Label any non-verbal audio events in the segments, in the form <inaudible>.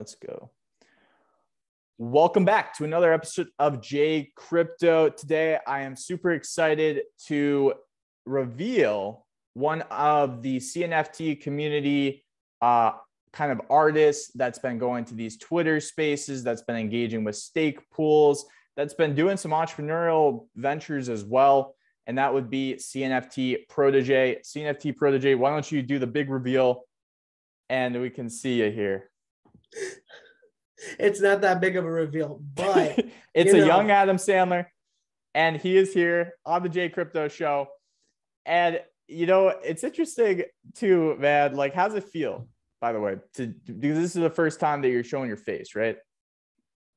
Let's go. Welcome back to another episode of J Crypto. Today, I am super excited to reveal one of the CNFT community uh, kind of artists that's been going to these Twitter spaces, that's been engaging with stake pools, that's been doing some entrepreneurial ventures as well. And that would be CNFT Protege. CNFT Protege, why don't you do the big reveal and we can see you here? It's not that big of a reveal, but <laughs> it's a know. young Adam Sandler, and he is here on the J Crypto Show. And you know, it's interesting too, man. Like, how's it feel, by the way, to because this is the first time that you're showing your face, right?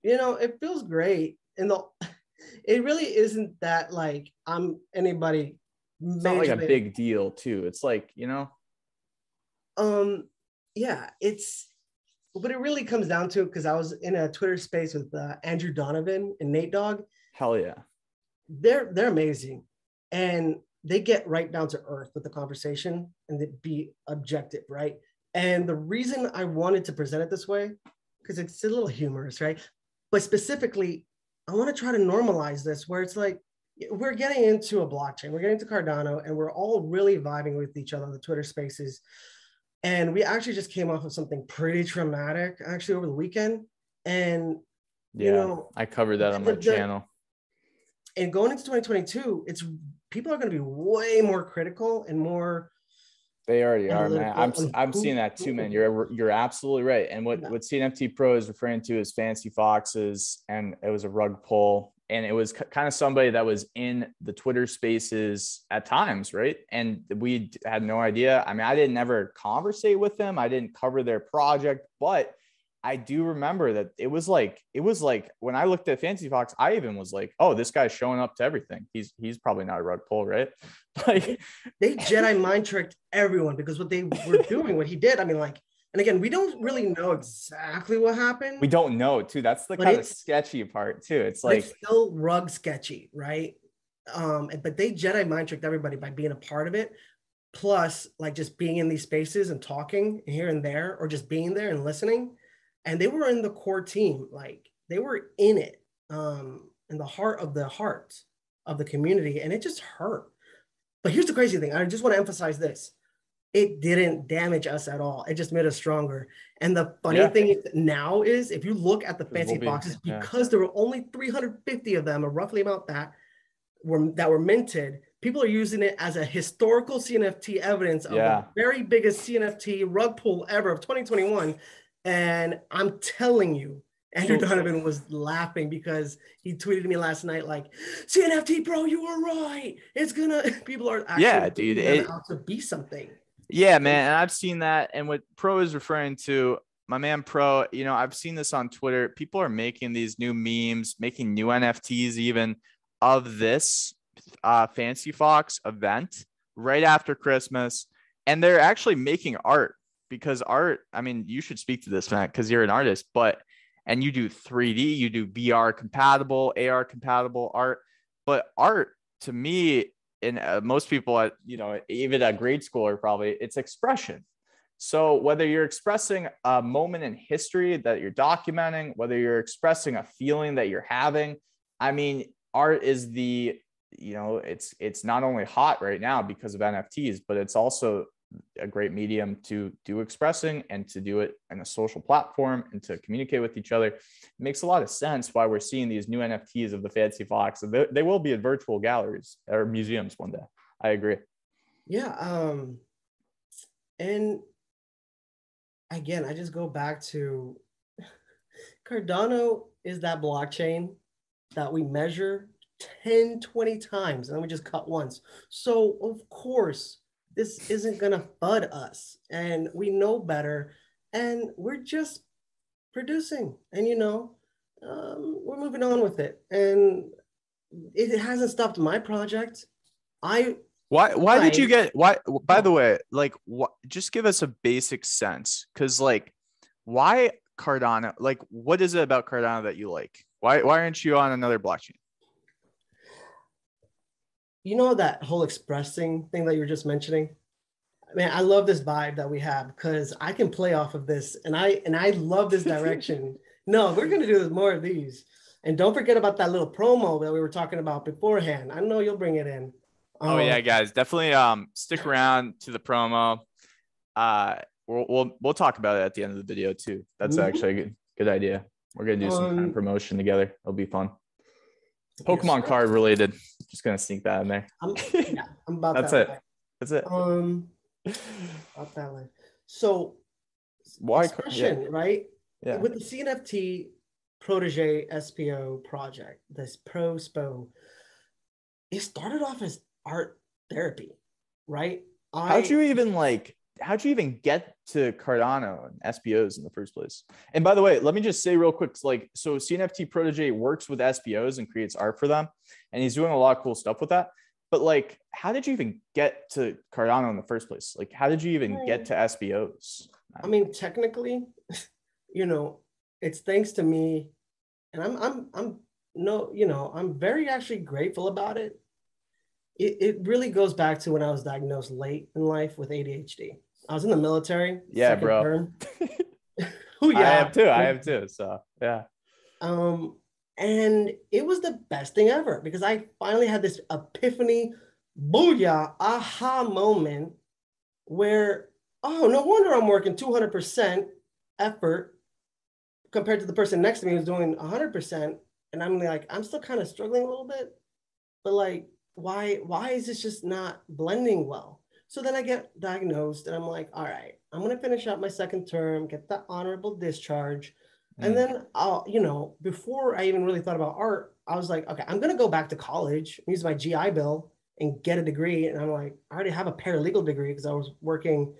You know, it feels great. And the it really isn't that like I'm anybody. It's not like a big deal, too. It's like, you know. Um, yeah, it's what it really comes down to because I was in a Twitter space with uh, Andrew Donovan and Nate Dogg. Hell yeah, they're they're amazing, and they get right down to earth with the conversation and they be objective, right? And the reason I wanted to present it this way because it's a little humorous, right? But specifically, I want to try to normalize this where it's like we're getting into a blockchain, we're getting to Cardano, and we're all really vibing with each other on the Twitter spaces and we actually just came off of something pretty traumatic actually over the weekend. And yeah, you know, I covered that on my the, channel. And going into 2022, it's people are going to be way more critical and more they already are, man. I'm I'm seeing that too, man. You're you're absolutely right. And what yeah. what CNFT Pro is referring to is fancy foxes, and it was a rug pull and it was kind of somebody that was in the Twitter spaces at times, right? And we had no idea. I mean, I didn't ever conversate with them. I didn't cover their project, but I do remember that it was like it was like when I looked at Fancy Fox, I even was like, "Oh, this guy's showing up to everything. He's he's probably not a rug pull, right?" <laughs> Like they Jedi mind tricked everyone because what they were doing, what he did. I mean, like and again, we don't really know exactly what happened. We don't know too. That's the kind of sketchy part too. It's like it's still rug sketchy, right? Um, but they Jedi mind tricked everybody by being a part of it. Plus, like just being in these spaces and talking here and there, or just being there and listening. And they were in the core team, like they were in it, um, in the heart of the heart of the community, and it just hurt. But here's the crazy thing. I just want to emphasize this it didn't damage us at all. It just made us stronger. And the funny yeah. thing now is, if you look at the fancy foxes, because yeah. there were only 350 of them, or roughly about that, were that were minted. People are using it as a historical CNFT evidence of yeah. the very biggest CNFT rug pull ever of 2021. And I'm telling you, Andrew Donovan was laughing because he tweeted me last night like, "CNFT, bro, you were right. It's gonna." <laughs> People are actually yeah, dude, it, out to be something. Yeah, man. And I've seen that. And what Pro is referring to, my man Pro, you know, I've seen this on Twitter. People are making these new memes, making new NFTs even of this uh, Fancy Fox event right after Christmas. And they're actually making art because art, I mean, you should speak to this, Matt, because you're an artist, but and you do 3D, you do VR compatible, AR compatible art. But art to me and uh, most people at you know even a grade school are probably it's expression. So whether you're expressing a moment in history that you're documenting whether you're expressing a feeling that you're having i mean art is the you know it's it's not only hot right now because of nfts but it's also a great medium to do expressing and to do it in a social platform and to communicate with each other. It makes a lot of sense why we're seeing these new NFTs of the Fancy Fox. They, will be at virtual galleries or museums one day. I agree. Yeah. Um, and again, I just go back to <laughs> Cardano is that blockchain that we measure 10, 20 times and then we just cut once. So, of course, this isn't going to fud us and we know better and we're just producing and you know um, we're moving on with it and it hasn't stopped my project. I why why did you get why by the way like what just give us a basic sense because like why cardano like what is it about cardano that you like? Why why aren't you on another blockchain you know that whole expressing thing that you were just mentioning man, I love this vibe that we have because I can play off of this, and I and I love this direction. <laughs> no, we're gonna do more of these, and don't forget about that little promo that we were talking about beforehand. I know you'll bring it in. Um, oh yeah, um, guys, definitely um stick around to the promo. Uh, we'll we'll we'll talk about it at the end of the video too. That's mm-hmm. actually a good good idea. We're gonna do some kind of um, promotion together. It'll be fun. Pokemon yes, card related. Just gonna sneak that in there. I'm, <laughs> yeah, I'm about That's that it. That's it. Um, about that. So, why question, yeah. right? Yeah. With the CNFT protege SPO project, this Pro SPO, it started off as art therapy, right? I, How'd you even like how'd you even get to Cardano and SPOs in the first place? And by the way, let me just say real quick, like, so CNFT Protege works with SPOs and creates art for them, and he's doing a lot of cool stuff with that. But like, how did you even get to Cardano in the first place? Like, how did you even get to SPOs? I mean, technically, you know, it's thanks to me, and I'm I'm I'm no, you know, I'm very actually grateful about it it, it really goes back to when I was diagnosed late in life with ADHD. I was in the military. Yeah, bro. <laughs> oh yeah, I have too. I have too. So yeah. Um, and it was the best thing ever because I finally had this epiphany, booyah, aha moment where oh no wonder I'm working 200% effort compared to the person next to me who's doing 100%, and I'm like I'm still kind of struggling a little bit, but like why why is this just not blending well? So then I get diagnosed and I'm like, all right, I'm gonna finish out my second term, get that honorable discharge. Mm. And then I'll, you know, before I even really thought about art, I was like, okay, I'm gonna go back to college, use my GI Bill and get a degree. And I'm like, I already have a paralegal degree because I was working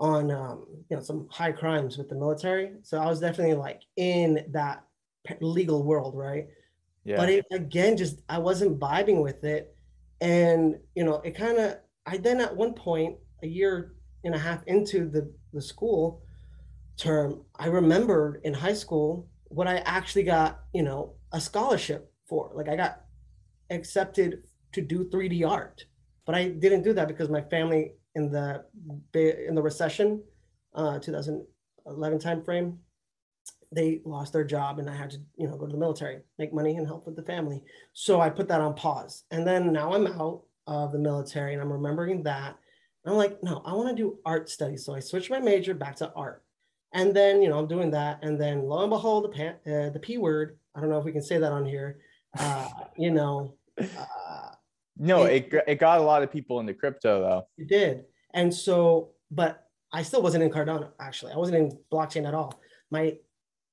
on um, you know some high crimes with the military. So I was definitely like in that legal world, right? Yeah. But it, again, just I wasn't vibing with it and you know it kind of i then at one point a year and a half into the the school term i remembered in high school what i actually got you know a scholarship for like i got accepted to do 3d art but i didn't do that because my family in the in the recession uh 2011 time frame they lost their job and I had to, you know, go to the military, make money and help with the family. So I put that on pause. And then now I'm out of the military and I'm remembering that. And I'm like, no, I want to do art studies. So I switched my major back to art. And then, you know, I'm doing that. And then lo and behold, the, pan, uh, the P word, I don't know if we can say that on here, uh, <laughs> you know. Uh, no, it, it, it got a lot of people into crypto though. It did. And so, but I still wasn't in Cardano, actually. I wasn't in blockchain at all. My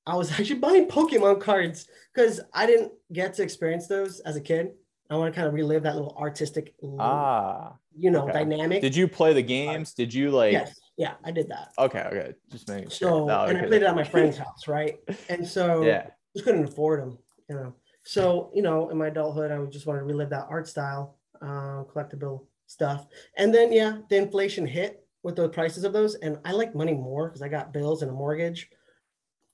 I was <laughs> actually buying Pokemon cards because I didn't get to experience those as a kid. I want to kind of relive that little artistic, ah, you know, okay. dynamic. Did you play the games? Did you like? Yes, yeah, I did that. Okay, okay, just making sure. So, no, and I played it at my <laughs> friend's house, right? And so, yeah, just couldn't afford them, you know. So, you know, in my adulthood, I just wanted to relive that art style, uh, collectible stuff. And then, yeah, the inflation hit with the prices of those, and I like money more because I got bills and a mortgage.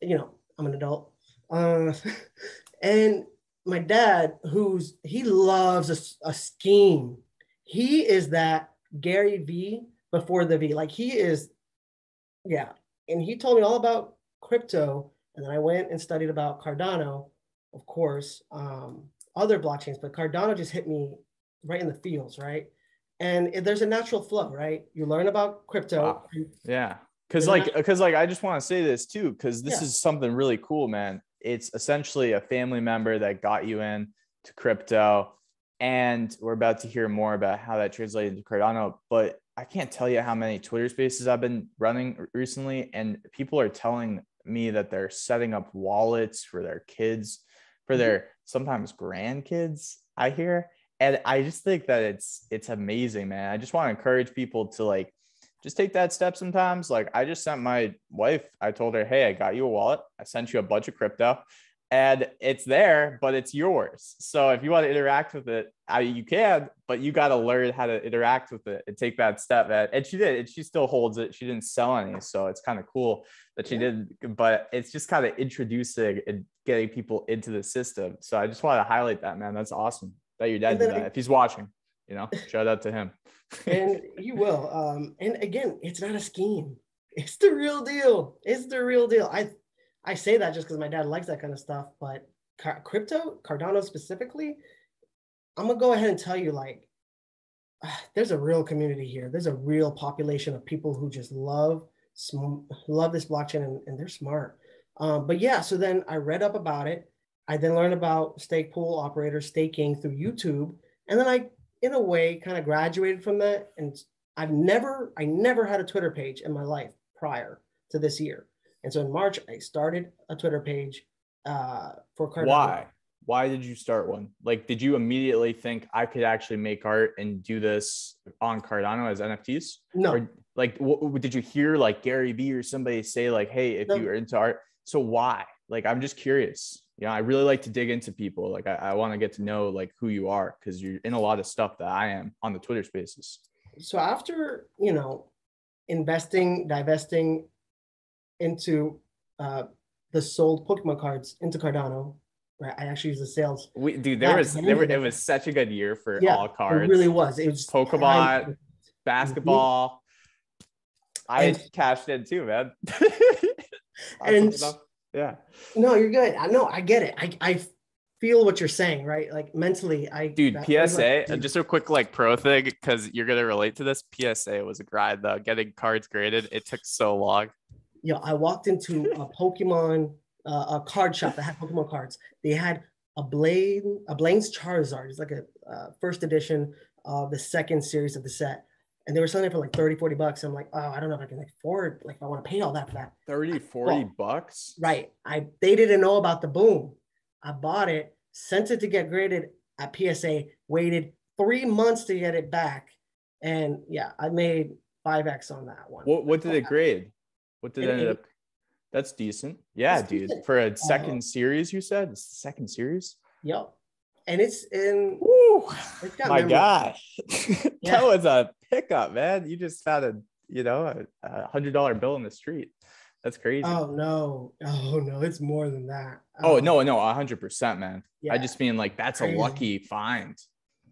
You know, I'm an adult. Uh, <laughs> and my dad, who's he loves a, a scheme. He is that Gary V before the V. Like he is, yeah. And he told me all about crypto. And then I went and studied about Cardano, of course, um, other blockchains, but Cardano just hit me right in the feels, right? And there's a natural flow, right? You learn about crypto. Wow. Yeah because like because like i just want to say this too because this yeah. is something really cool man it's essentially a family member that got you in to crypto. And we're about to hear more about how that translated into cardano but i can't tell you how many twitter spaces i've been running recently. And people are telling me that they're setting up wallets for their kids for mm-hmm. their sometimes grandkids i hear. And i just think that it's it's amazing man. I just want to encourage people to like just take that step sometimes. Like I just sent my wife, I told her, Hey, I got you a wallet. I sent you a bunch of crypto and it's there, but it's yours. So if you want to interact with it, I, you can, but you got to learn how to interact with it and take that step. And she did, and she still holds it. She didn't sell any. So it's kind of cool that she did, but it's just kind of introducing and getting people into the system. So I just want to highlight that, man. That's awesome that your dad did that if he's watching. You know, shout out to him. And <laughs> you will. Um, and again, it's not a scheme. It's the real deal. It's the real deal. I I say that just because my dad likes that kind of stuff, but car- crypto, Cardano specifically, I'm gonna go ahead and tell you like there's a real community here. There's a real population of people who just love sm- love this blockchain and, and they're smart. Um, but yeah, so then I read up about it. I then learned about stake pool operators staking through YouTube, and then I, in a way, kind of graduated from that. And I've never, I never had a Twitter page in my life prior to this year. And so in March, I started a Twitter page uh, for Cardano. Why? Why did you start one? Like, did you immediately think I could actually make art and do this on Cardano as NFTs? No. Or, like, what, did you hear like Gary Vee or somebody say like, "Hey, if no. you are into art, so why?" Like, I'm just curious. You know, I really like to dig into people. Like, I, I want to get to know like who you are because you're in a lot of stuff that I am on the Twitter Spaces. So after you know investing, divesting into uh, the sold Pokemon cards into Cardano. Right, I actually used the sales. We, dude, there was there were, it was such a good year for yeah, all cards. It really was. It was Pokemon, basketball. I and, cashed in too, man. <laughs> and yeah, no, you're good. I know, I get it. I I feel what you're saying, right? Like mentally, I dude, PSA, like, just a quick like pro thing because you're gonna relate to this. PSA was a grind though. Getting cards graded, it took so long. Yo, I walked into a <laughs> Pokemon uh, a card shop that had Pokemon cards. They had a Blaine, a Blaine's Charizard. It's like a uh, first edition of the second series of the set. And they were selling it for like 30, 40 bucks. I'm like, oh, I don't know if I can afford, like, if I want to pay all that for that. 30, 40 well, bucks? Right. I They didn't know about the boom. I bought it, sent it to get graded at PSA, waited three months to get it back. And yeah, I made 5X on that one. What, what did it grade? What did it end up? That's decent. Yeah, That's dude. Decent. For a second uh, series, you said it's the second series. Yep. And it's in. It's my memory. gosh, <laughs> yeah. that was a pickup, man. You just found a you know a hundred dollar bill in the street. That's crazy. Oh no! Oh no! It's more than that. Oh, um, no, no, a hundred percent, man. Yeah. I just mean like that's crazy. a lucky find.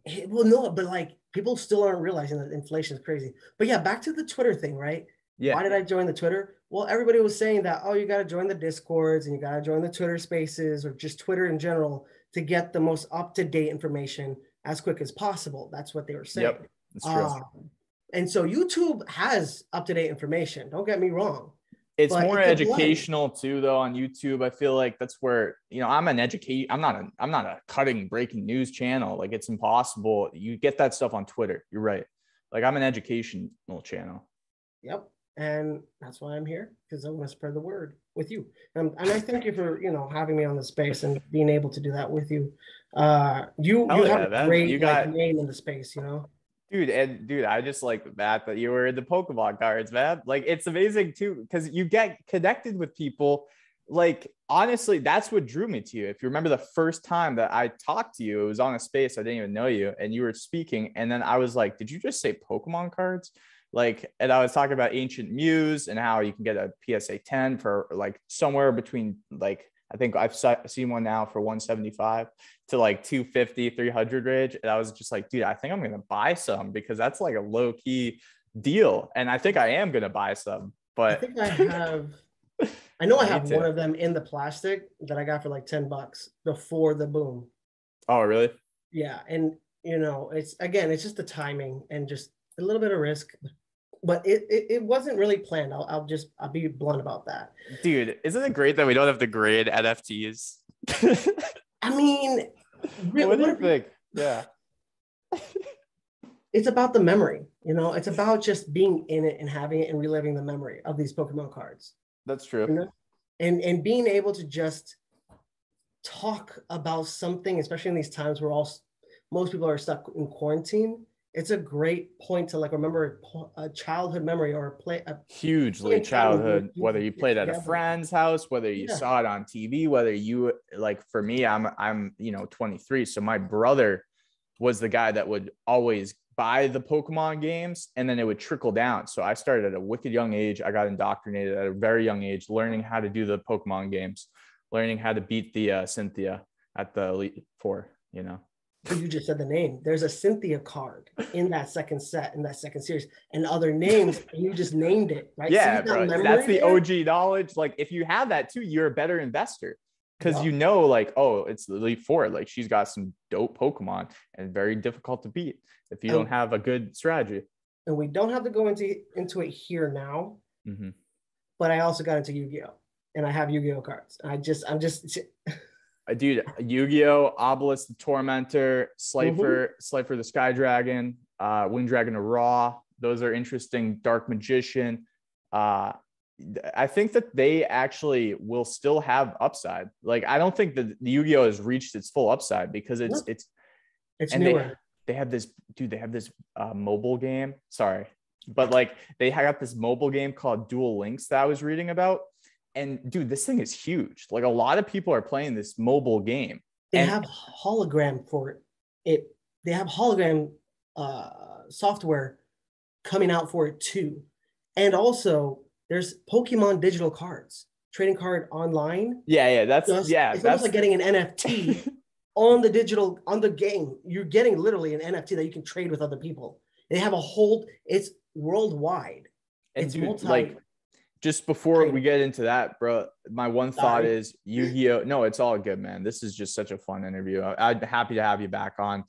It, Well, no, but like people still aren't realizing that inflation is crazy. But yeah, back to the Twitter thing, right? Yeah. Why did I join the Twitter? Well, everybody was saying that, oh, you got to join the Discords and you got to join the Twitter spaces or just Twitter in general to get the most up to date information as quick as possible. That's what they were saying. Yep. That's true. Um, and so YouTube has up to date information. Don't get me wrong. It's more educational too, though. On YouTube, I feel like that's where you know I'm an educate. I'm not a I'm not a cutting breaking news channel. Like it's impossible. You get that stuff on Twitter. You're right. Like I'm an educational channel. Yep and that's why I'm here because I want to spread the word with you. And, and I thank you for you know having me on the space and being able to do that with you. Uh, you you yeah, have a great you got, like, name in the space, you know. Dude, and dude, I just like that that you were in the Pokemon cards, man. Like it's amazing too because you get connected with people. Like honestly, that's what drew me to you. If you remember the first time that I talked to you, it was on a space I didn't even know you, and you were speaking, and then I was like, "Did you just say Pokemon cards?" like and i was talking about Ancient Mews and how you can get a psa 10 for like somewhere between like i think i've seen one now for 175 to like 250 300 range. And i was just like dude i think i'm gonna buy some because that's like a low key deal. And i think i am gonna buy some but i think i have <laughs> i know i have one of them in the plastic that i got for like 10 bucks before the boom. Oh really? Yeah. And you know it's again it's just the timing and just a little bit of risk but it, it, it wasn't really planned. I'll, I'll just I'll be blunt about that. Dude, isn't it great that we don't have to grade NFTs? <laughs> I mean, what, what do you think? Yeah. <laughs> it's about the memory, you know, it's about just being in it and having it and reliving the memory of these Pokemon cards. That's true. You know? And and being able to just talk about something, especially in these times where all most people are stuck in quarantine it's a great point to like remember a childhood memory or a play a hugely childhood whether you played at a friend's house whether you yeah. saw it on tv whether you like for me i'm i'm you know 23 so my brother was the guy that would always buy the pokemon games and then it would trickle down. So i started at a wicked young age. I got indoctrinated at a very young age learning how to do the pokemon games learning how to beat the uh, cynthia at the elite four you know you just said the name. There's a Cynthia card in that second set, in that second series, and other names. and you just named it, right? Yeah, bro. That's the OG knowledge. Like, if you have that too, you're a better investor because yeah. you know, like, oh, it's the Elite Four. Like, she's got some dope Pokemon and very difficult to beat if you and, don't have a good strategy. And we don't have to go into into it here now. Mm-hmm. But I also got into Yu-Gi-Oh, and I have Yu-Gi-Oh cards. I just, I'm just. <laughs> dude, Yu-Gi-Oh, Obelisk the Tormentor, Slifer, mm-hmm. Slifer the Sky Dragon, uh, Winged Dragon of Ra. Those are interesting. Dark Magician. Uh, I think that they actually will still have upside. Like I don't think that the Yu-Gi-Oh has reached its full upside because it's it's it's and newer. They, they have this dude. They have this uh, mobile game. Sorry, but like they have got this mobile game called Duel Links that I was reading about. And dude, this thing is huge. Like a lot of people are playing this mobile game. They and- have hologram for it. it. They have hologram uh, software coming out for it too. And also, there's Pokemon digital cards, trading card online. Yeah, yeah, that's Just, yeah. It's that's... almost like getting an NFT <laughs> on the digital on the game. You're getting literally an NFT that you can trade with other people. They have a whole. It's worldwide. And it's dude, multi- like just before we get into that, bro, my one thought Sorry. is Yu-Gi-Oh. No, it's all good, man. This is just such a fun interview. I'd be happy to have you back on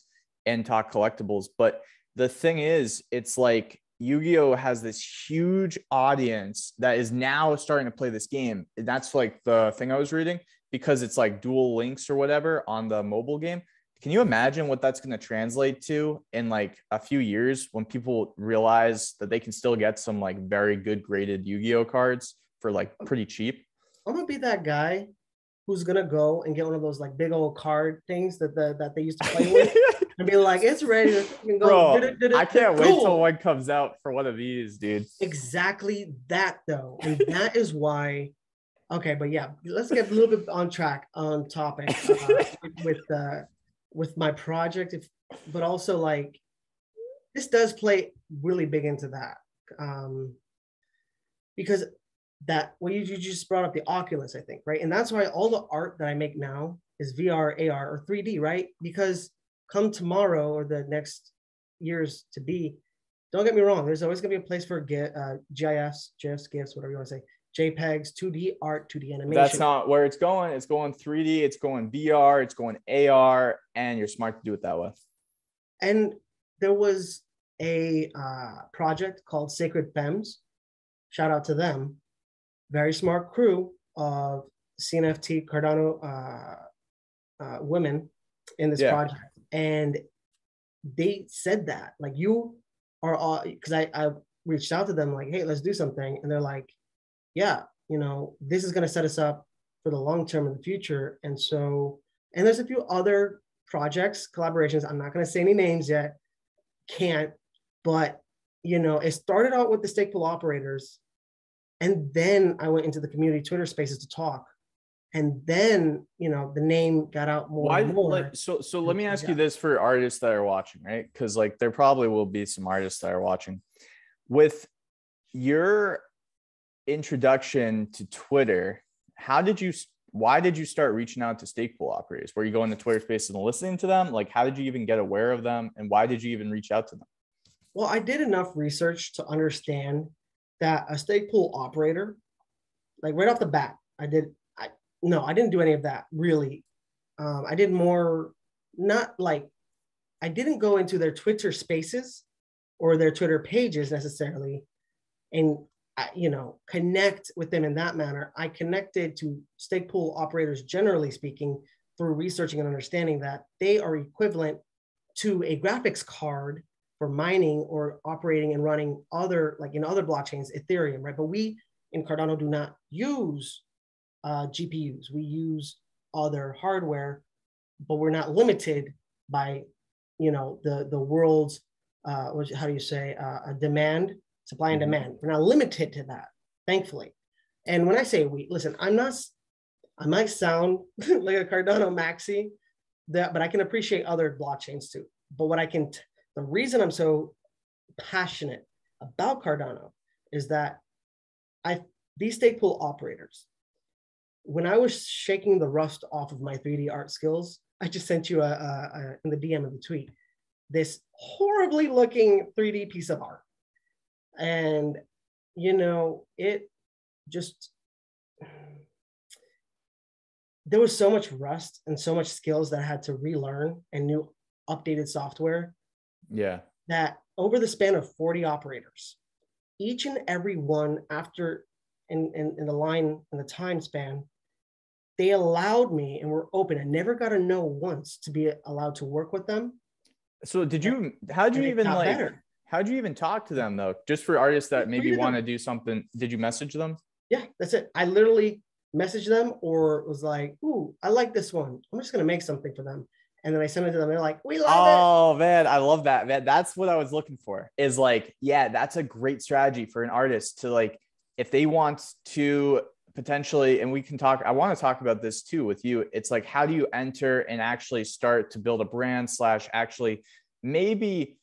and talk collectibles. But the thing is, it's like Yu-Gi-Oh has this huge audience that is now starting to play this game. That's like the thing I was reading because it's like Duel Links or whatever on the mobile game. Can you imagine what that's going to translate to in like a few years when people realize that they can still get some like very good graded Yu-Gi-Oh cards for like pretty cheap? I'm gonna be that guy who's gonna go and get one of those like big old card things that the, that they used to play with <laughs> and be like, it's ready to go. Bro, I can't wait till one comes out for one of these, dude. Exactly that though. And that is why okay, but yeah, let's get a little bit on track on topic uh, <laughs> with uh with my project, if, but also like this does play really big into that. Um, because that what you, you just brought up the Oculus, I think, right? And that's why all the art that I make now is VR, AR, or 3D, right? Because come tomorrow or the next years to be, don't get me wrong, there's always gonna be a place for get, uh, GIFs, GIFs, GIFs, whatever you want to say, JPEGs, 2D art, 2D animation. That's not where it's going. It's going 3D, it's going VR, it's going AR, and you're smart to do it that way. And there was a uh, project called Sacred Femmes. Shout out to them. Very smart crew of CNFT Cardano uh, uh, women in this yeah. project. And they said that, like, you are all, because I, I reached out to them, like, hey, let's do something. And they're like, yeah, you know, this is going to set us up for the long term in the future. And so, and there's a few other projects, collaborations. I'm not going to say any names yet, can't, but you know, it started out with the stake pool operators. And then I went into the community Twitter spaces to talk. And then, you know, the name got out more Why, and more. Like, so, so let me ask yeah. you this for artists that are watching, right? Because like there probably will be some artists that are watching. With your introduction to Twitter, how did you why did you start reaching out to stake pool operators? Were you going to Twitter spaces and listening to them? Like how did you even get aware of them and why did you even reach out to them? Well, I did enough research to understand that a stake pool operator, like right off the bat, I did I no, I didn't do any of that really. Um, I did more not like I didn't go into their Twitter spaces or their Twitter pages necessarily and you know, connect with them in that manner. I connected to stake pool operators, generally speaking, through researching and understanding that they are equivalent to a graphics card for mining or operating and running other, like in other blockchains, Ethereum, right? But we in Cardano do not use uh, GPUs. We use other hardware, but we're not limited by, you know, the the world's, uh, how do you say, uh, demand supply and mm-hmm. demand. We're not limited to that, thankfully. And when I say we, listen, I'm not, I might sound <laughs> like a Cardano maxi, that, but I can appreciate other blockchains too. But what I can, t- the reason I'm so passionate about Cardano is that I, these stake pool operators, when I was shaking the rust off of my 3D art skills, I just sent you a, a, a in the DM of the tweet this horribly looking 3D piece of art, and you know it just there was so much rust and so much skills that I had to relearn and new updated software. Yeah. That over the span of 40 operators, each and every one after in, in, in the line in the time span, they allowed me and were open. I never got a no once to be allowed to work with them. So did you how did you even like better. How'd you even talk to them though? Just for artists that maybe want to do something. Did you message them? Yeah, that's it. I literally messaged them or was like, ooh, I like this one. I'm just gonna make something for them. And then I sent it to them. They're like, we love oh, it. Oh man, I love that. Man, that's what I was looking for. Is like, yeah, that's a great strategy for an artist to like, if they want to potentially, and we can talk, I want to talk about this too with you. It's like, how do you enter and actually start to build a brand slash actually maybe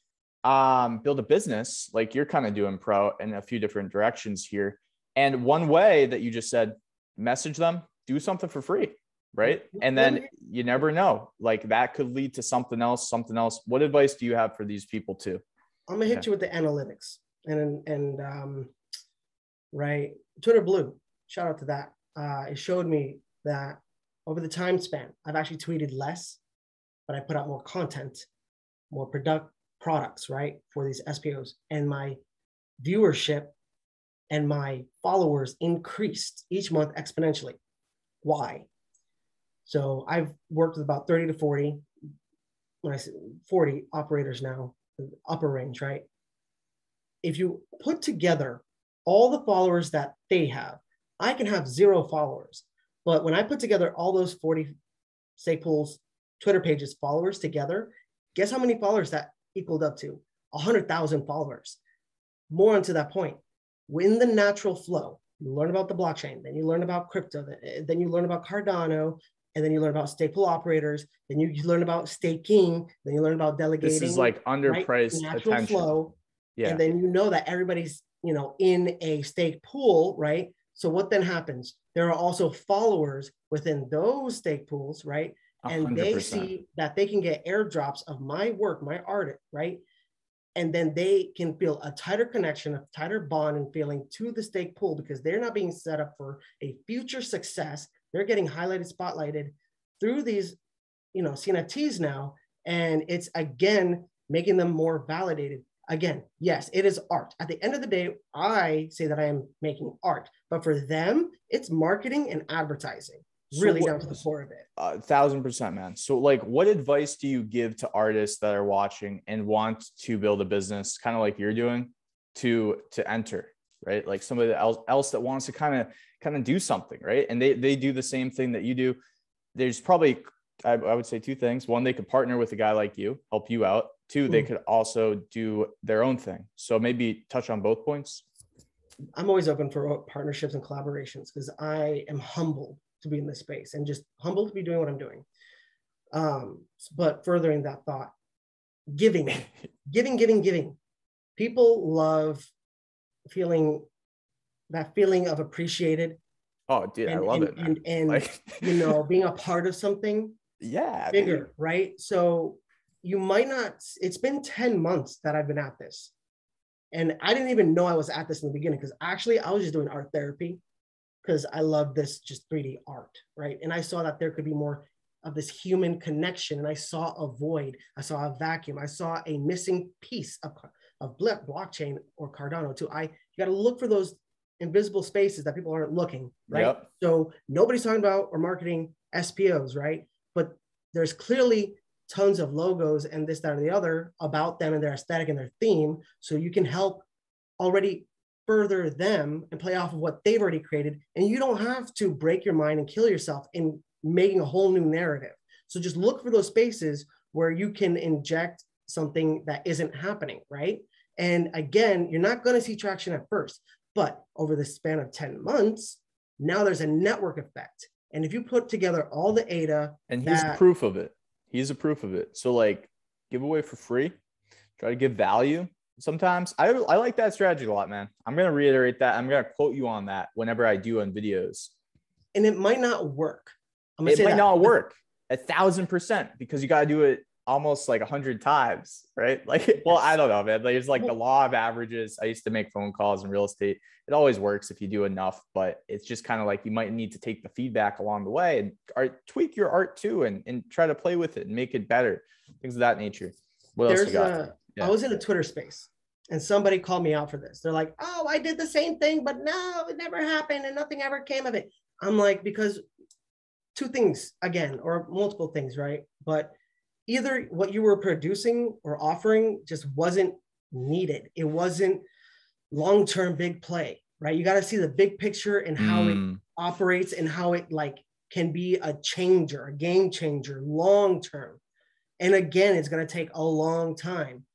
um, build a business like you're kind of doing pro in a few different directions here. And one way that you just said, message them, do something for free, right? And then you never know, like that could lead to something else, something else. What advice do you have for these people too? I'm gonna hit yeah. you with the analytics and and um, right, Twitter Blue. Shout out to that. Uh, it showed me that over the time span, I've actually tweeted less, but I put out more content, more product products, right, for these SPOs, and my viewership and my followers increased each month exponentially. Why? So I've worked with about 30 to 40, when I say 40 operators now, upper range, right? If you put together all the followers that they have, I can have zero followers. But when I put together all those 40 stake pools, Twitter pages, followers together, guess how many followers that equaled up to? 100,000 followers. More onto that point in the natural flow, you learn about the blockchain, then you learn about crypto, eh, then you learn about Cardano, and then you learn about stake pool operators, then you, you learn about staking, then you learn about delegating. This is like underpriced right? natural attention. flow. Yeah. And then you know that everybody's, you know, in a stake pool, right? So what then happens? There are also followers within those stake pools, right? And 100%. they see that they can get airdrops of my work, my art, right? and then they can feel a tighter connection, a tighter bond and feeling to the stake pool because they're not being set up for a future success. They're getting highlighted, spotlighted through these, you know, CNFTs now. And it's again making them more validated. Again, yes, it is art. At the end of the day, I say that I am making art, but for them, it's marketing and advertising really so what, down to the core of it. A thousand percent, man. So, like, what advice do you give to artists that are watching and want to build a business, kind of like you're doing, to to enter, right? Like somebody else else that wants to kind of kind of do something, right? And they they do the same thing that you do. There's probably I, I would say two things. One, they could partner with a guy like you, help you out. Two, they hmm. could also do their own thing. So maybe touch on both points. I'm always open for partnerships and collaborations because I am humbled to be in this space and just humbled to be doing what I'm doing. Um, but furthering that thought, giving, <laughs> giving, giving, giving. People love feeling that feeling of appreciated. Oh, dude, and, I love and, it. Man. And, and like... you know, <laughs> being a part of something yeah bigger, right? So you might not, it's been 10 months that I've been at this. And I didn't even know I was at this in the beginning because actually I was just doing art therapy because I love this just 3D art, right? And I saw that there could be more of this human connection. And I saw a void, I saw a vacuum, I saw a missing piece of, of blockchain or Cardano too. I you got to look for those invisible spaces that people aren't looking, right? Yep. So nobody's talking about or marketing SPOs, right? But there's clearly tons of logos and this, that, or the other about them and their aesthetic and their theme. So you can help already further them and play off of what they've already created. And you don't have to break your mind and kill yourself in making a whole new narrative. So just look for those spaces where you can inject something that isn't happening, right? And again, you're not going to see traction at first, but over the span of 10 months, now there's a network effect. And if you put together all the ADA, and he's that, proof of it. He's a proof of it. So, like, give away for free, try to give value, sometimes I, I like that strategy a lot, man. I'm going to reiterate that. I'm going to quote you on that whenever I do on videos. And it might not work. I'm it might that. not <laughs> work. a thousand percent because you got to do it almost like a hundred times, right? <laughs> Like, well, I don't know, man. There's like the law of averages. I used to make phone calls in real estate. It always works if you do enough, but it's just kind of like you might need to take the feedback along the way and art, tweak your art too, and and try to play with it and make it better, things of that nature. What There's else you got? a, yeah. I was in a Twitter space and somebody called me out for this. They're like, "Oh, I did the same thing, but no, it never happened, and nothing ever came of it." I'm like, because two things again, or multiple things, right? But either what you were producing or offering just wasn't needed. It wasn't long-term big play, right? You got to see the big picture and how mm. it operates and how it like can be a changer, a game changer, long term. And again, it's going to take a long time.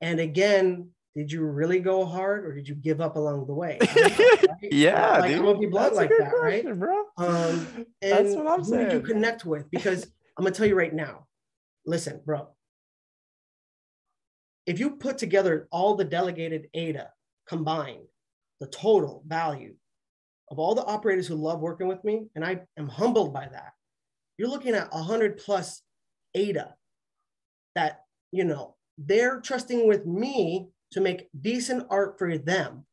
And again, did you really go hard or did you give up along the way? <laughs> right? yeah, like, dude, be blunt like that, question, right? Bro. Um, and That's what I'm who saying. did you connect with? Because <laughs> I'm gonna tell you right now, listen, bro. If you put together all the delegated ADA combined, the total value of all the operators who love working with me, and I am humbled by that, you're looking at 100 plus ADA that, you know, they're trusting with me to make decent art for them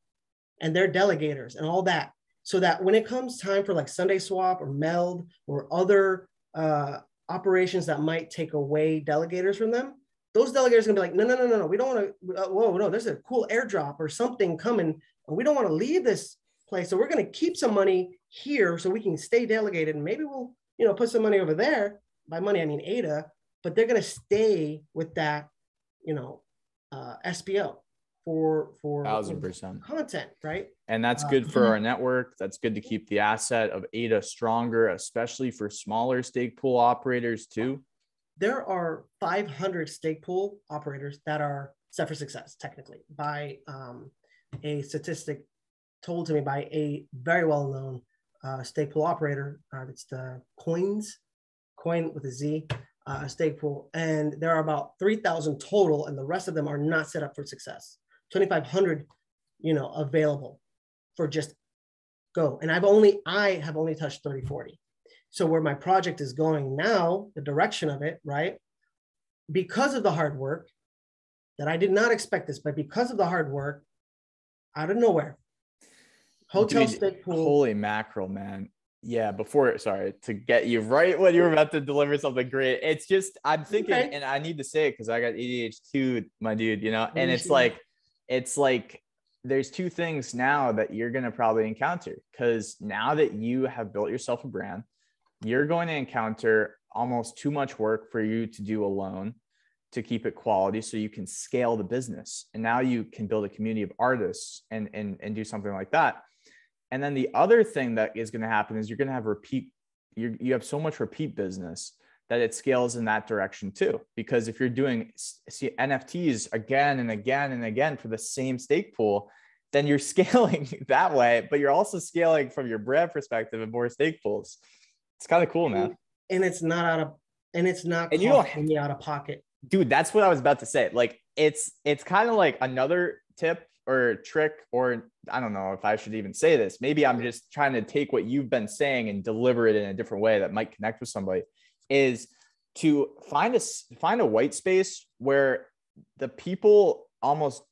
and their delegators and all that. So that when it comes time for like SundaeSwap or Meld or other uh, operations that might take away delegators from them, those delegators are gonna be like, no, no, no, no, no, we don't want to. Uh, whoa, no, there's a cool airdrop or something coming, and we don't want to leave this place. So we're gonna keep some money here so we can stay delegated, and maybe we'll, you know, put some money over there. By money, I mean ADA, but they're gonna stay with that, you know, uh, SPO for for thousand percent content, right? And that's uh, good for our network. That's good to keep the asset of ADA stronger, especially for smaller stake pool operators too. There are 500 stake pool operators that are set for success, technically, by um, a statistic told to me by a very well known uh, stake pool operator. Uh, it's the Coins, Coin with a Z, uh, stake pool, and there are about 3,000 total, and the rest of them are not set up for success. 2,500, you know, available for just go. And I've only, I have only touched 30, 40. So where my project is going now, the direction of it, right? Because of the hard work that I did not expect this, but because of the hard work, out of nowhere, hotel Dude, pool. Holy mackerel, man. Yeah, before sorry to get you right when you're about to deliver something great. It's just I'm thinking, okay. and I need to say it because I got ADHD, my dude, you know, and it's like it's like there's two things now that you're going to probably encounter because now that you have built yourself a brand, you're going to encounter almost too much work for you to do alone to keep it quality so you can scale the business. And now you can build a community of artists and, and, and do something like that. And then the other thing that is going to happen is you're going to have repeat, you you have so much repeat business that it scales in that direction too. Because if you're doing see, NFTs again and again and again for the same stake pool, then you're <laughs> scaling that way, but you're also scaling from your brand perspective and more stake pools. It's kind of cool, man. And it's not out of and it's not and you don't me out of pocket. Dude, that's what I was about to say. Like it's it's kind of like another tip or trick or I don't know if I should even say this. Maybe I'm just trying to take what you've been saying and deliver it in a different way that might connect with somebody is to find a find a white space where the people almost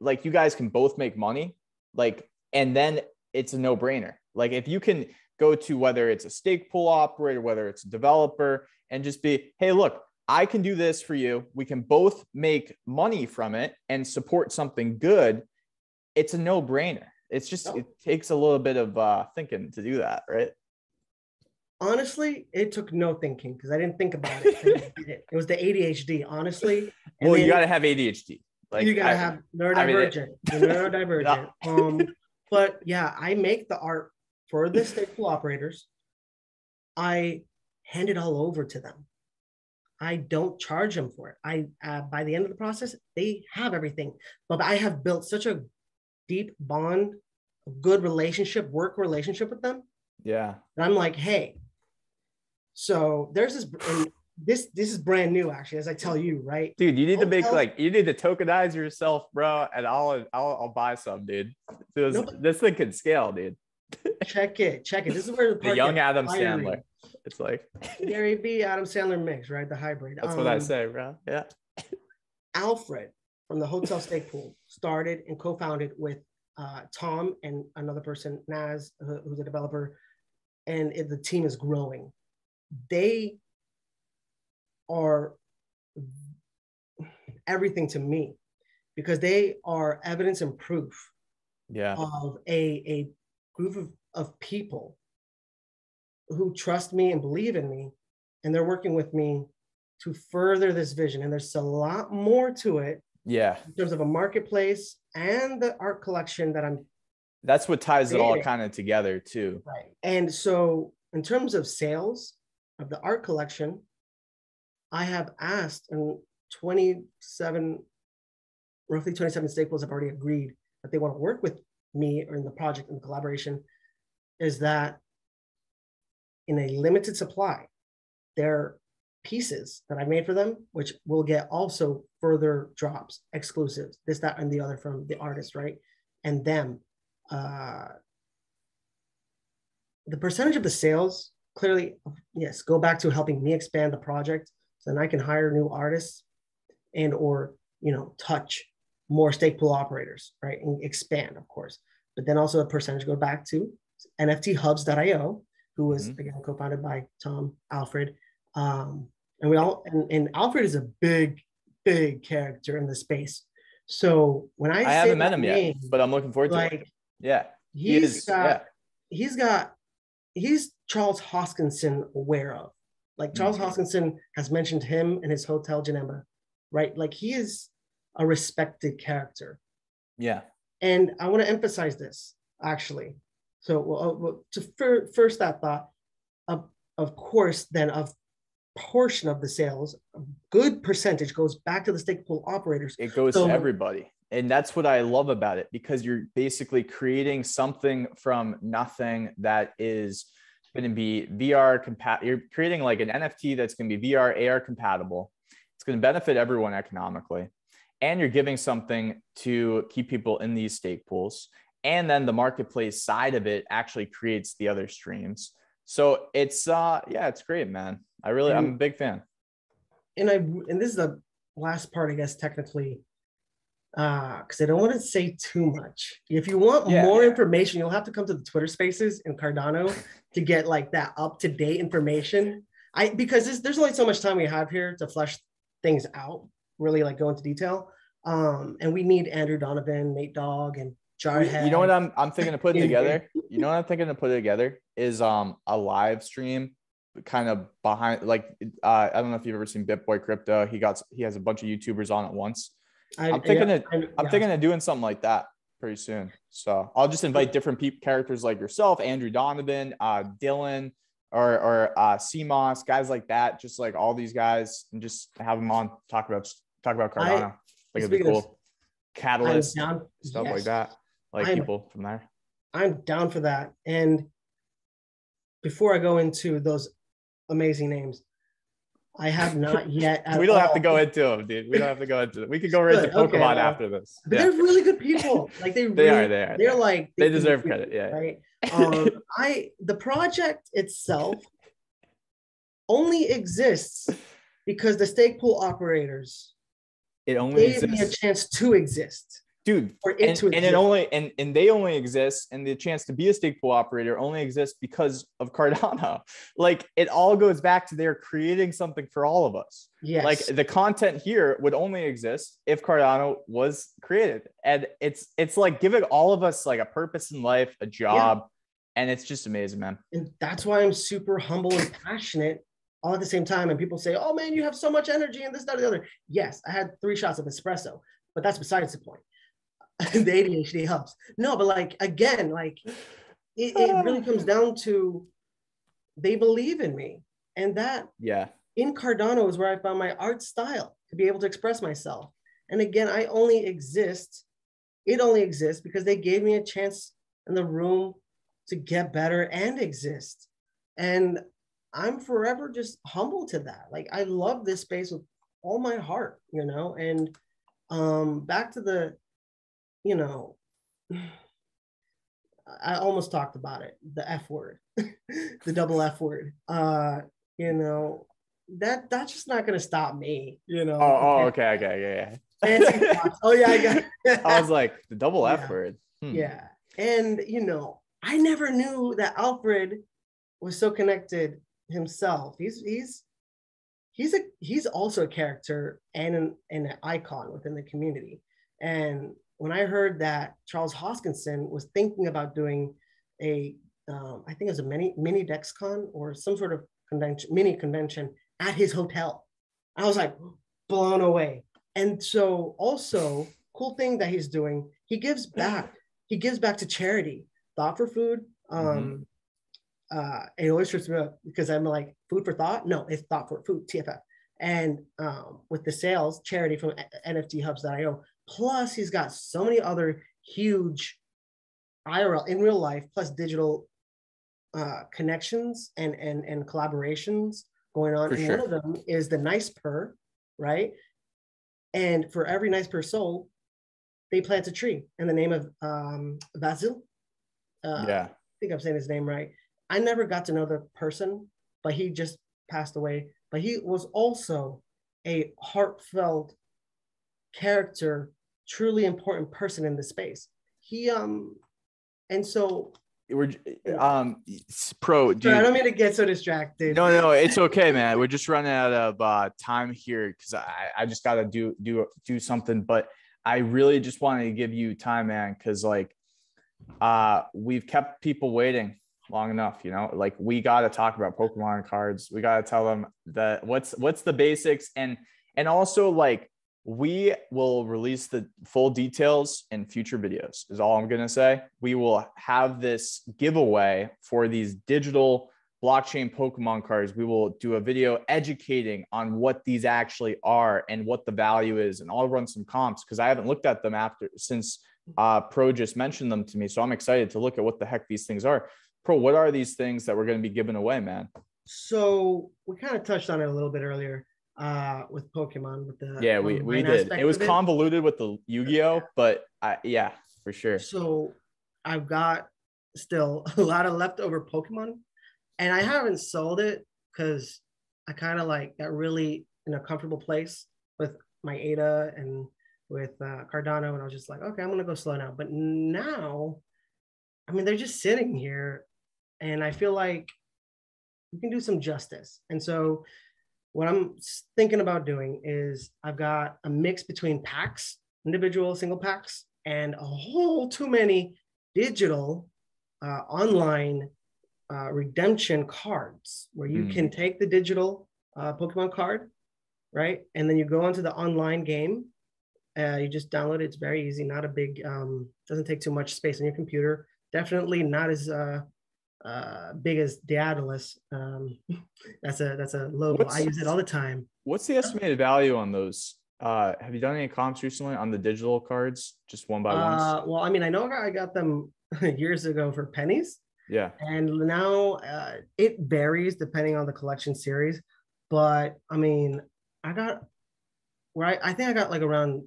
like you guys can both make money like and then it's a no-brainer like if you can go to whether it's a stake pool operator whether it's a developer and just be hey look i can do this for you we can both make money from it and support something good it's a no-brainer it's just oh. it takes a little bit of uh, thinking to do that right honestly, it took no thinking because I didn't think about it. <laughs> it. was the ADHD, honestly. And well, you got to have ADHD. Like you gotta I, have neurodivergent, <laughs> I mean, neurodivergent. <laughs> um, but yeah, I make the art for the stake pool operators. I hand it all over to them. I don't charge them for it. I uh, by the end of the process, they have everything. But I have built such a deep bond, a good relationship, work relationship with them. Yeah. And I'm like, hey, so there's this, this this is brand new actually, as I tell you, right? Dude, you need to make like you need to tokenize yourself, bro, and I'll I'll, I'll buy some, dude. This, no, this thing can scale, dude. check it, check it. This is where the, <laughs> the young Adam Sandler. It's like <laughs> Gary V, Adam Sandler mix, right? The hybrid. That's um, what I um, say, bro. Yeah. Alfred from the Hotel Stake Pool started and co-founded with uh, Tom and another person, Naz, who's a developer, and it, the team is growing. They are everything to me because they are evidence and proof yeah. of a, a group of, of people who trust me and believe in me and they're working with me to further this vision and there's a lot more to it yeah. In terms of a marketplace and the art collection that i'm that's what ties creating. it all kind of together too. Right. And so in terms of sales of the art collection i have asked and 27 roughly 27 stake pools have already agreed that they want to work with me or in the project and the collaboration is that in a limited supply their pieces that I made for them, which will get also further drops, exclusives, this, that, and the other from the artist, right? And them. Uh, the percentage of the sales clearly, yes, go back to helping me expand the project so then I can hire new artists and or, you know, touch more stake pool operators, right? And expand, of course. But then also a percentage go back to NFThubs.io, who was mm-hmm. again co-founded by Tom Alfred. Um, and we all and, and, Alfred is a big, big character in the space. So when I I haven't met him name, yet, but I'm looking forward to like, it. Yeah, he's he is, got yeah. he's got he's Charles Hoskinson aware of. Like Charles mm-hmm. Hoskinson has mentioned him in his Hotel Geneva, right? Like he is a respected character. Yeah. And I want to emphasize this actually. So, well, to fir- first that thought, of, of course, then a portion of the sales, a good percentage goes back to the stake pool operators. It goes so, to everybody. And that's what I love about it because you're basically creating something from nothing that is going to be VR compatible. You're creating like an NFT that's going to be VR, AR compatible. It's going to benefit everyone economically and you're giving something to keep people in these stake pools and then the marketplace side of it actually creates the other streams so it's uh yeah it's great man i really and, i'm a big fan and i and this is the last part i guess technically uh because i don't want to say too much if you want yeah. more information you'll have to come to the twitter spaces in cardano <laughs> to get like that up to date information i because there's, there's only so much time we have here to flesh things out really like go into detail. Um, and we need Andrew Donovan, Nate Dogg, and Jarhead. You know what I'm I'm thinking of putting <laughs> together? You know what I'm thinking of putting together is um a live stream kind of behind like uh, I don't know if you've ever seen BitBoy Crypto. He got he has a bunch of YouTubers on at once. I, am thinking yeah, of I'm, I'm thinking of doing something like that pretty soon. So I'll just invite different people, characters like yourself, Andrew Donovan, uh, Dylan, or or uh, CMOS, guys like that, just like all these guys, and just have them on talk about talk about Cardano. I, like it'd be cool. Catalyst down, stuff yes. like that, like I'm, people from there. I'm down for that. And before I go into those amazing names, I have not <laughs> yet. we don't all. have to go into them, dude. We don't have to go into them. We could go right into Pokemon okay, after this. But yeah. they're really good people. Like they, <laughs> really, they are. They are. They're like they, they deserve credit. Yeah. Right. <laughs> Um, I the project itself only exists because the stake pool operators it only gave exists. me a chance to exist dude and, and it only and and they only exist and the chance to be a stake pool operator only exists because of cardano. <laughs> Like it all goes back to they're creating something for all of us. Yes. like the content here would only exist if cardano was created. And it's it's like giving all of us like a purpose in life a job yeah. and it's just amazing man. And that's why i'm super humble and passionate all at the same time. And people say oh man you have so much energy and this that and the other. Yes i had three shots of espresso but that's besides the point <laughs> the adhd helps no but like again like it, it really comes down to they believe in me. And that yeah. in cardano is where i found my art style to be able to express myself. And again i only exist it only exists because they gave me a chance in the room to get better and exist. And I'm forever just humble to that. Like I love this space with all my heart, you know, and um back to the, you know, I almost talked about it, the F word, <laughs> the double F word. Uh, you know, that that's just not gonna stop me, you know. Oh, oh okay, okay, yeah, thoughts. Oh yeah, I got <laughs> I was like, the double F Yeah. word. Hmm. yeah. And you know, I never knew that Alfred was so connected himself. He's he's he's a he's also a character and an, and an icon within the community. And when I heard that Charles Hoskinson was thinking about doing a, um, I think it was a mini mini DexCon or some sort of convention, mini convention at his hotel, I was like blown away. And so also cool thing that he's doing, he gives back. He gives back to charity, thought for food. Um, uh, it always trips me up because I'm like food for thought. No, it's thought for food, TFF. And um, with the sales, charity from NFTHubs.io. Plus, he's got so many other huge IRL in real life, plus digital uh, connections and and and collaborations going on. For and sure. one of them is the Nice Per, right? And for every Nice Per sold, they plant a tree in the name of um, Vasil. Uh, yeah. I think I'm saying his name right. I never got to know the person, but he just passed away. But he was also a heartfelt character, truly important person in the space. He um, and so We're um pro sorry, I don't mean to get so distracted. No, no, it's okay, man. We're just running out of uh, time here because I, I just gotta do do do something. But I really just wanted to give you time, man, because like uh we've kept people waiting long enough, you know. Like we gotta talk about Pokemon cards. We gotta tell them that what's what's the basics and and also like we will release the full details in future videos is all i'm going to say. We will have this giveaway for these digital blockchain pokemon cards. We will do a video educating on what these actually are and what the value is and i'll run some comps because i haven't looked at them after since uh, pro just mentioned them to me so i'm excited to look at what the heck these things are. Pro what are these things that we're going to be giving away man? So we kind of touched on it a little bit earlier uh, with Pokemon. With the yeah we, we did it was of convoluted with the yu-gi-oh but I, yeah for sure So I've got still <laughs> a lot of leftover Pokemon, and I haven't sold it because I kind of like got really in a comfortable place with my Ada and with uh, Cardano, and I was just like, okay, I'm gonna go slow now. But now, I mean, they're just sitting here, and I feel like you can do some justice. And so, what I'm thinking about doing is I've got a mix between packs, individual single packs, and a whole too many digital uh, online uh, redemption cards where you Hmm. can take the digital uh, Pokemon card, right? And then you go onto the online game. Uh, you just download it. It's very easy, not a big, um, doesn't take too much space on your computer. Definitely not as uh, big as Daedalus. Um, <laughs> that's a that's a logo. What's- I use it all the time. What's the estimated value on those? Uh, have you done any comps recently on the digital cards, just one by one? Uh, well, I mean, I know I got them <laughs> years ago for pennies. Yeah, and now uh, it varies depending on the collection series but i mean i got where I, I think i got like around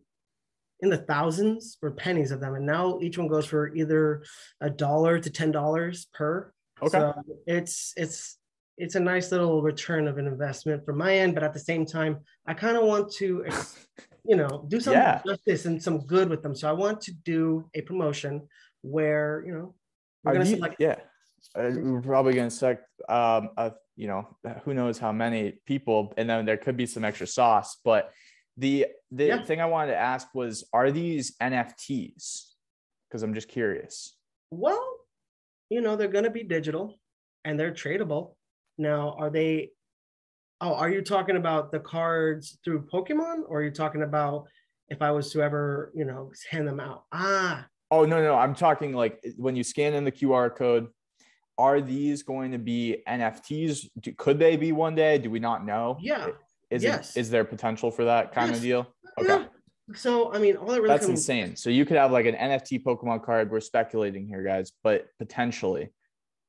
in the thousands for pennies of them and now each one goes for either a dollar to ten dollars per Okay. so it's it's it's a nice little return of an investment from my end but at the same time i kind of want to <laughs> you know do some Yeah. justice and some good with them so i want to do a promotion where you know we're gonna you- select yeah. Uh, we're probably gonna select, um, uh, you know, who knows how many people, and then there could be some extra sauce. But the the Yeah. thing I wanted to ask was, are these NFTs? Because I'm just curious. Well, you know, they're going to be digital and they're tradable. Now, are they? Oh, are you talking about the cards through Pokemon or are you talking about if I was to ever, you know, hand them out? Ah, Oh no, no, I'm talking like when you scan in the QR code. Are these going to be NFTs? Do, could they be one day? Do we not know? yeah. Is yes. it is there potential for that kind Yes. of deal? Okay. Yeah. So, I mean, all it really That's comes, insane. So you could have like an NFT Pokemon card. We're speculating here, guys, but potentially.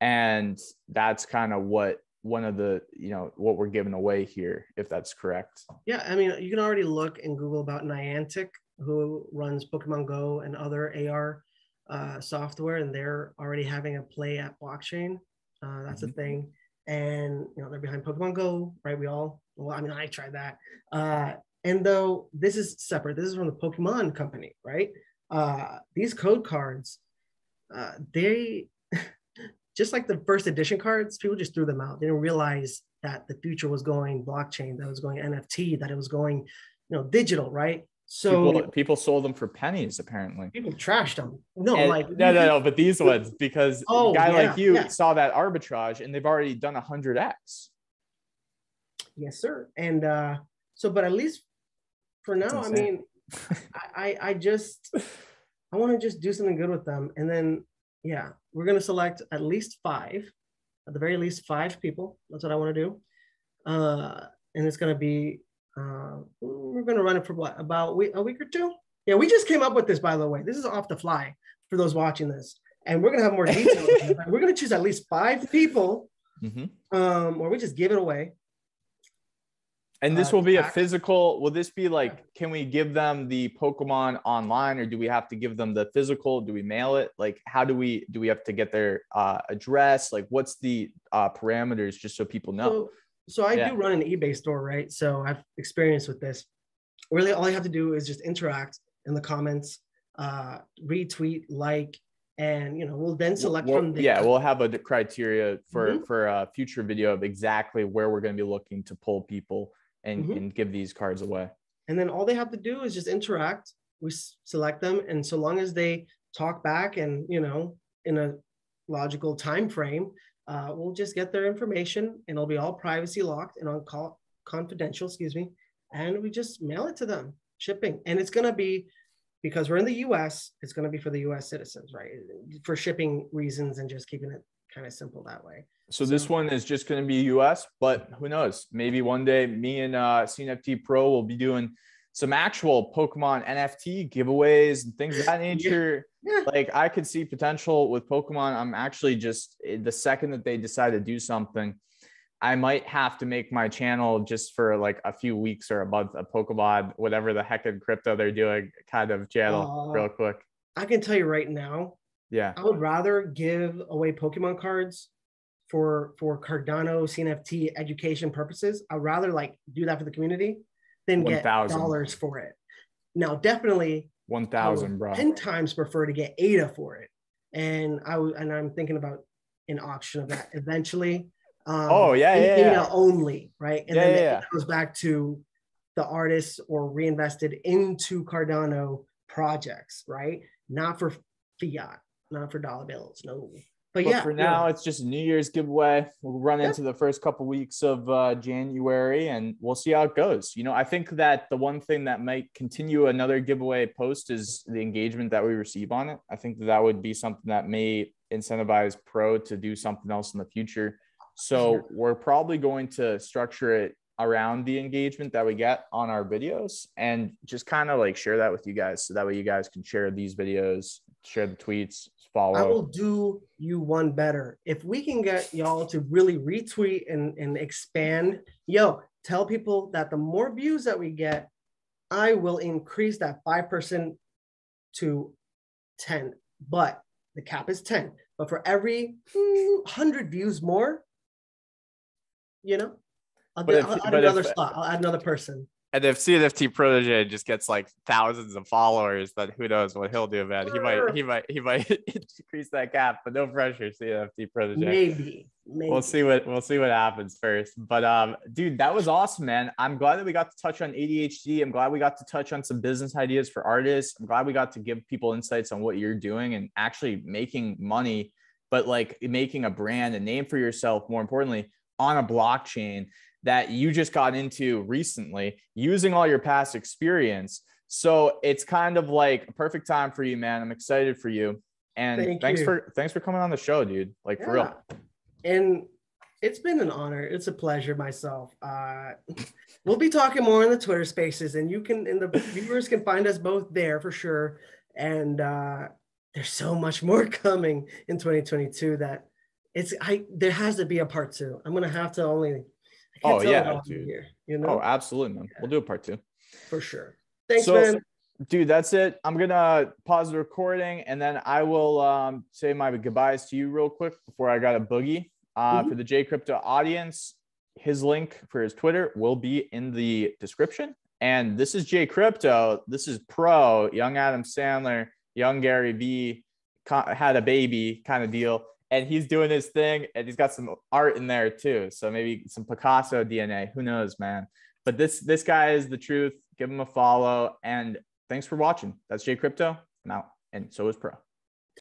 And that's kind of what one of the, you know, what we're giving away here, if that's correct. Yeah, I mean, you can already look in Google about Niantic, who runs Pokemon Go and other AR uh, software, and they're already having a play at blockchain. Uh, that's Mhm. a thing, and you know they're behind Pokemon Go, right? We all, well, I mean, I tried that. Uh, and though this is separate, this is from the Pokemon company, right? Uh, these code cards, uh, they <laughs> just like the first edition cards, people just threw them out. They didn't realize that the future was going blockchain, that was going NFT, that it was going, you know, digital, right? So people, people sold them for pennies apparently. people trashed them. No, And- like no, no, no, <laughs> but these ones because Oh, a guy yeah, like you yeah. saw that arbitrage and they've already done a hundred x. Yes, sir. And uh, so, but at least for now, I mean, I, I, just, I want to just do something good with them. And then, yeah, we're going to select at least five, at the very least five people. That's what I want to do. Uh, and it's going to be, uh, we're going to run it for what, about a week or two? Yeah, we just came up with this, by the way. This is off the fly for those watching this. And we're going to have more details. <laughs> we're going to choose at least five people, Mhm. um, or we just give it away. And this Uh, will be a physical. Will this be like? Can we give them the Pokemon online, or do we have to give them the physical? Do we mail it? Like, how do we do we have to get their uh, address? Like, what's the uh, parameters, just so people know? So, so I Yeah. do run an eBay store, right? So I've experience with this. Really, all you have to do is just interact in the comments, uh, retweet, like, and you know, we'll then select We'll- from the yeah, we'll have a criteria for Mhm. for a future video of exactly where we're going to be looking to pull people and Mhm. and give these cards away. and then all they have to do is just interact. We s- select them, and so long as they talk back and you know, in a logical time frame, uh, we'll just get their information, and it'll be all privacy locked and on call confidential. Excuse me, and we just mail it to them, shipping, and it's gonna be because we're in the U.S. It's gonna be for the U.S. citizens, right? For shipping reasons and just keeping it kind of simple that way. So this one is just going to be US, but who knows? Maybe one day me and uh, CNFT Pro will be doing some actual Pokemon NFT giveaways and things of that <laughs> nature. Yeah. Like I could see potential with Pokemon. I'm actually just eh, the second that they decide to do something, I might have to make my channel just for like a few weeks or a month, a Pokemon, whatever the heck in crypto they're doing, kind of channel Uh, real quick. I can tell you right now, Yeah. I would rather give away Pokemon cards for for Cardano CNFT education purposes. I'd rather like do that for the community than get dollars for it. Now, definitely, One thousand, bro. ten times prefer to get ADA for it, and I and I'm thinking about an auction of that eventually. Um, Oh, yeah, yeah, ADA yeah. only, right? And Yeah, then yeah, it goes back to the artists or reinvested into Cardano projects, right? Not for fiat, not for dollar bills. No. But, But yeah, for no. now, it's just a New Year's giveaway. We'll run Yeah. into the first couple weeks of uh, January, and we'll see how it goes. You know, I think that the one thing that might continue another giveaway post is the engagement that we receive on it. I think that, that would be something that may incentivize Pro to do something else in the future. So Sure. we're probably going to structure it around the engagement that we get on our videos and just kind of like share that with you guys so that way you guys can share these videos share the tweets follow I will do you one better. If we can get y'all to really retweet and, and expand, yo, tell people that the more views that we get, I will increase that 5% to 10. But the cap is 10. But for every mm, 100 views more, you know, I'll, get, if- I'll add if- another slot. I'll add another person. And if CNFT Protege just gets like thousands of followers, then who knows what he'll do, man. He might, he might, he might <laughs> increase that cap, but no pressure, CNFT Protege. Maybe. Maybe. We'll see what we'll see what happens first. But um, dude, that was awesome, man. I'm glad that we got to touch on ADHD. I'm glad we got to touch on some business ideas for artists. I'm glad we got to give people insights on what you're doing and actually making money, but like making a brand, a name for yourself, more importantly, on a blockchain that you just got into recently using all your past experience. So it's kind of like a perfect time for you, man. I'm excited for you. And Thank thanks you. for thanks for coming on the show, dude. Like for real. And it's been an honor. It's a pleasure myself. Uh, <laughs> we'll be talking more in the Twitter spaces, and you can, and the <laughs> viewers can find us both there for sure. And uh, there's so much more <laughs> coming in 2022 that it's, I, there has to be a part two. I'm going to have to only, Oh, yeah, dude. here, you know, Oh, absolutely, man. We'll do a part two. for sure. Thanks, So- man. dude, that's it. I'm gonna pause the recording and then I will um, say my goodbyes to you real quick before I got a boogie. Uh, mm-hmm. For the J Crypto audience, his link for his Twitter will be in the description. And this is J Crypto. This is Pro, young Adam Sandler, young Gary Vee, had a baby kind of deal. And he's doing his thing and he's got some art in there too. So maybe some Picasso DNA. Who knows, man? But this this guy is the truth. Give him a follow. And thanks for watching. That's jay Crypto. Now, and so is Pro.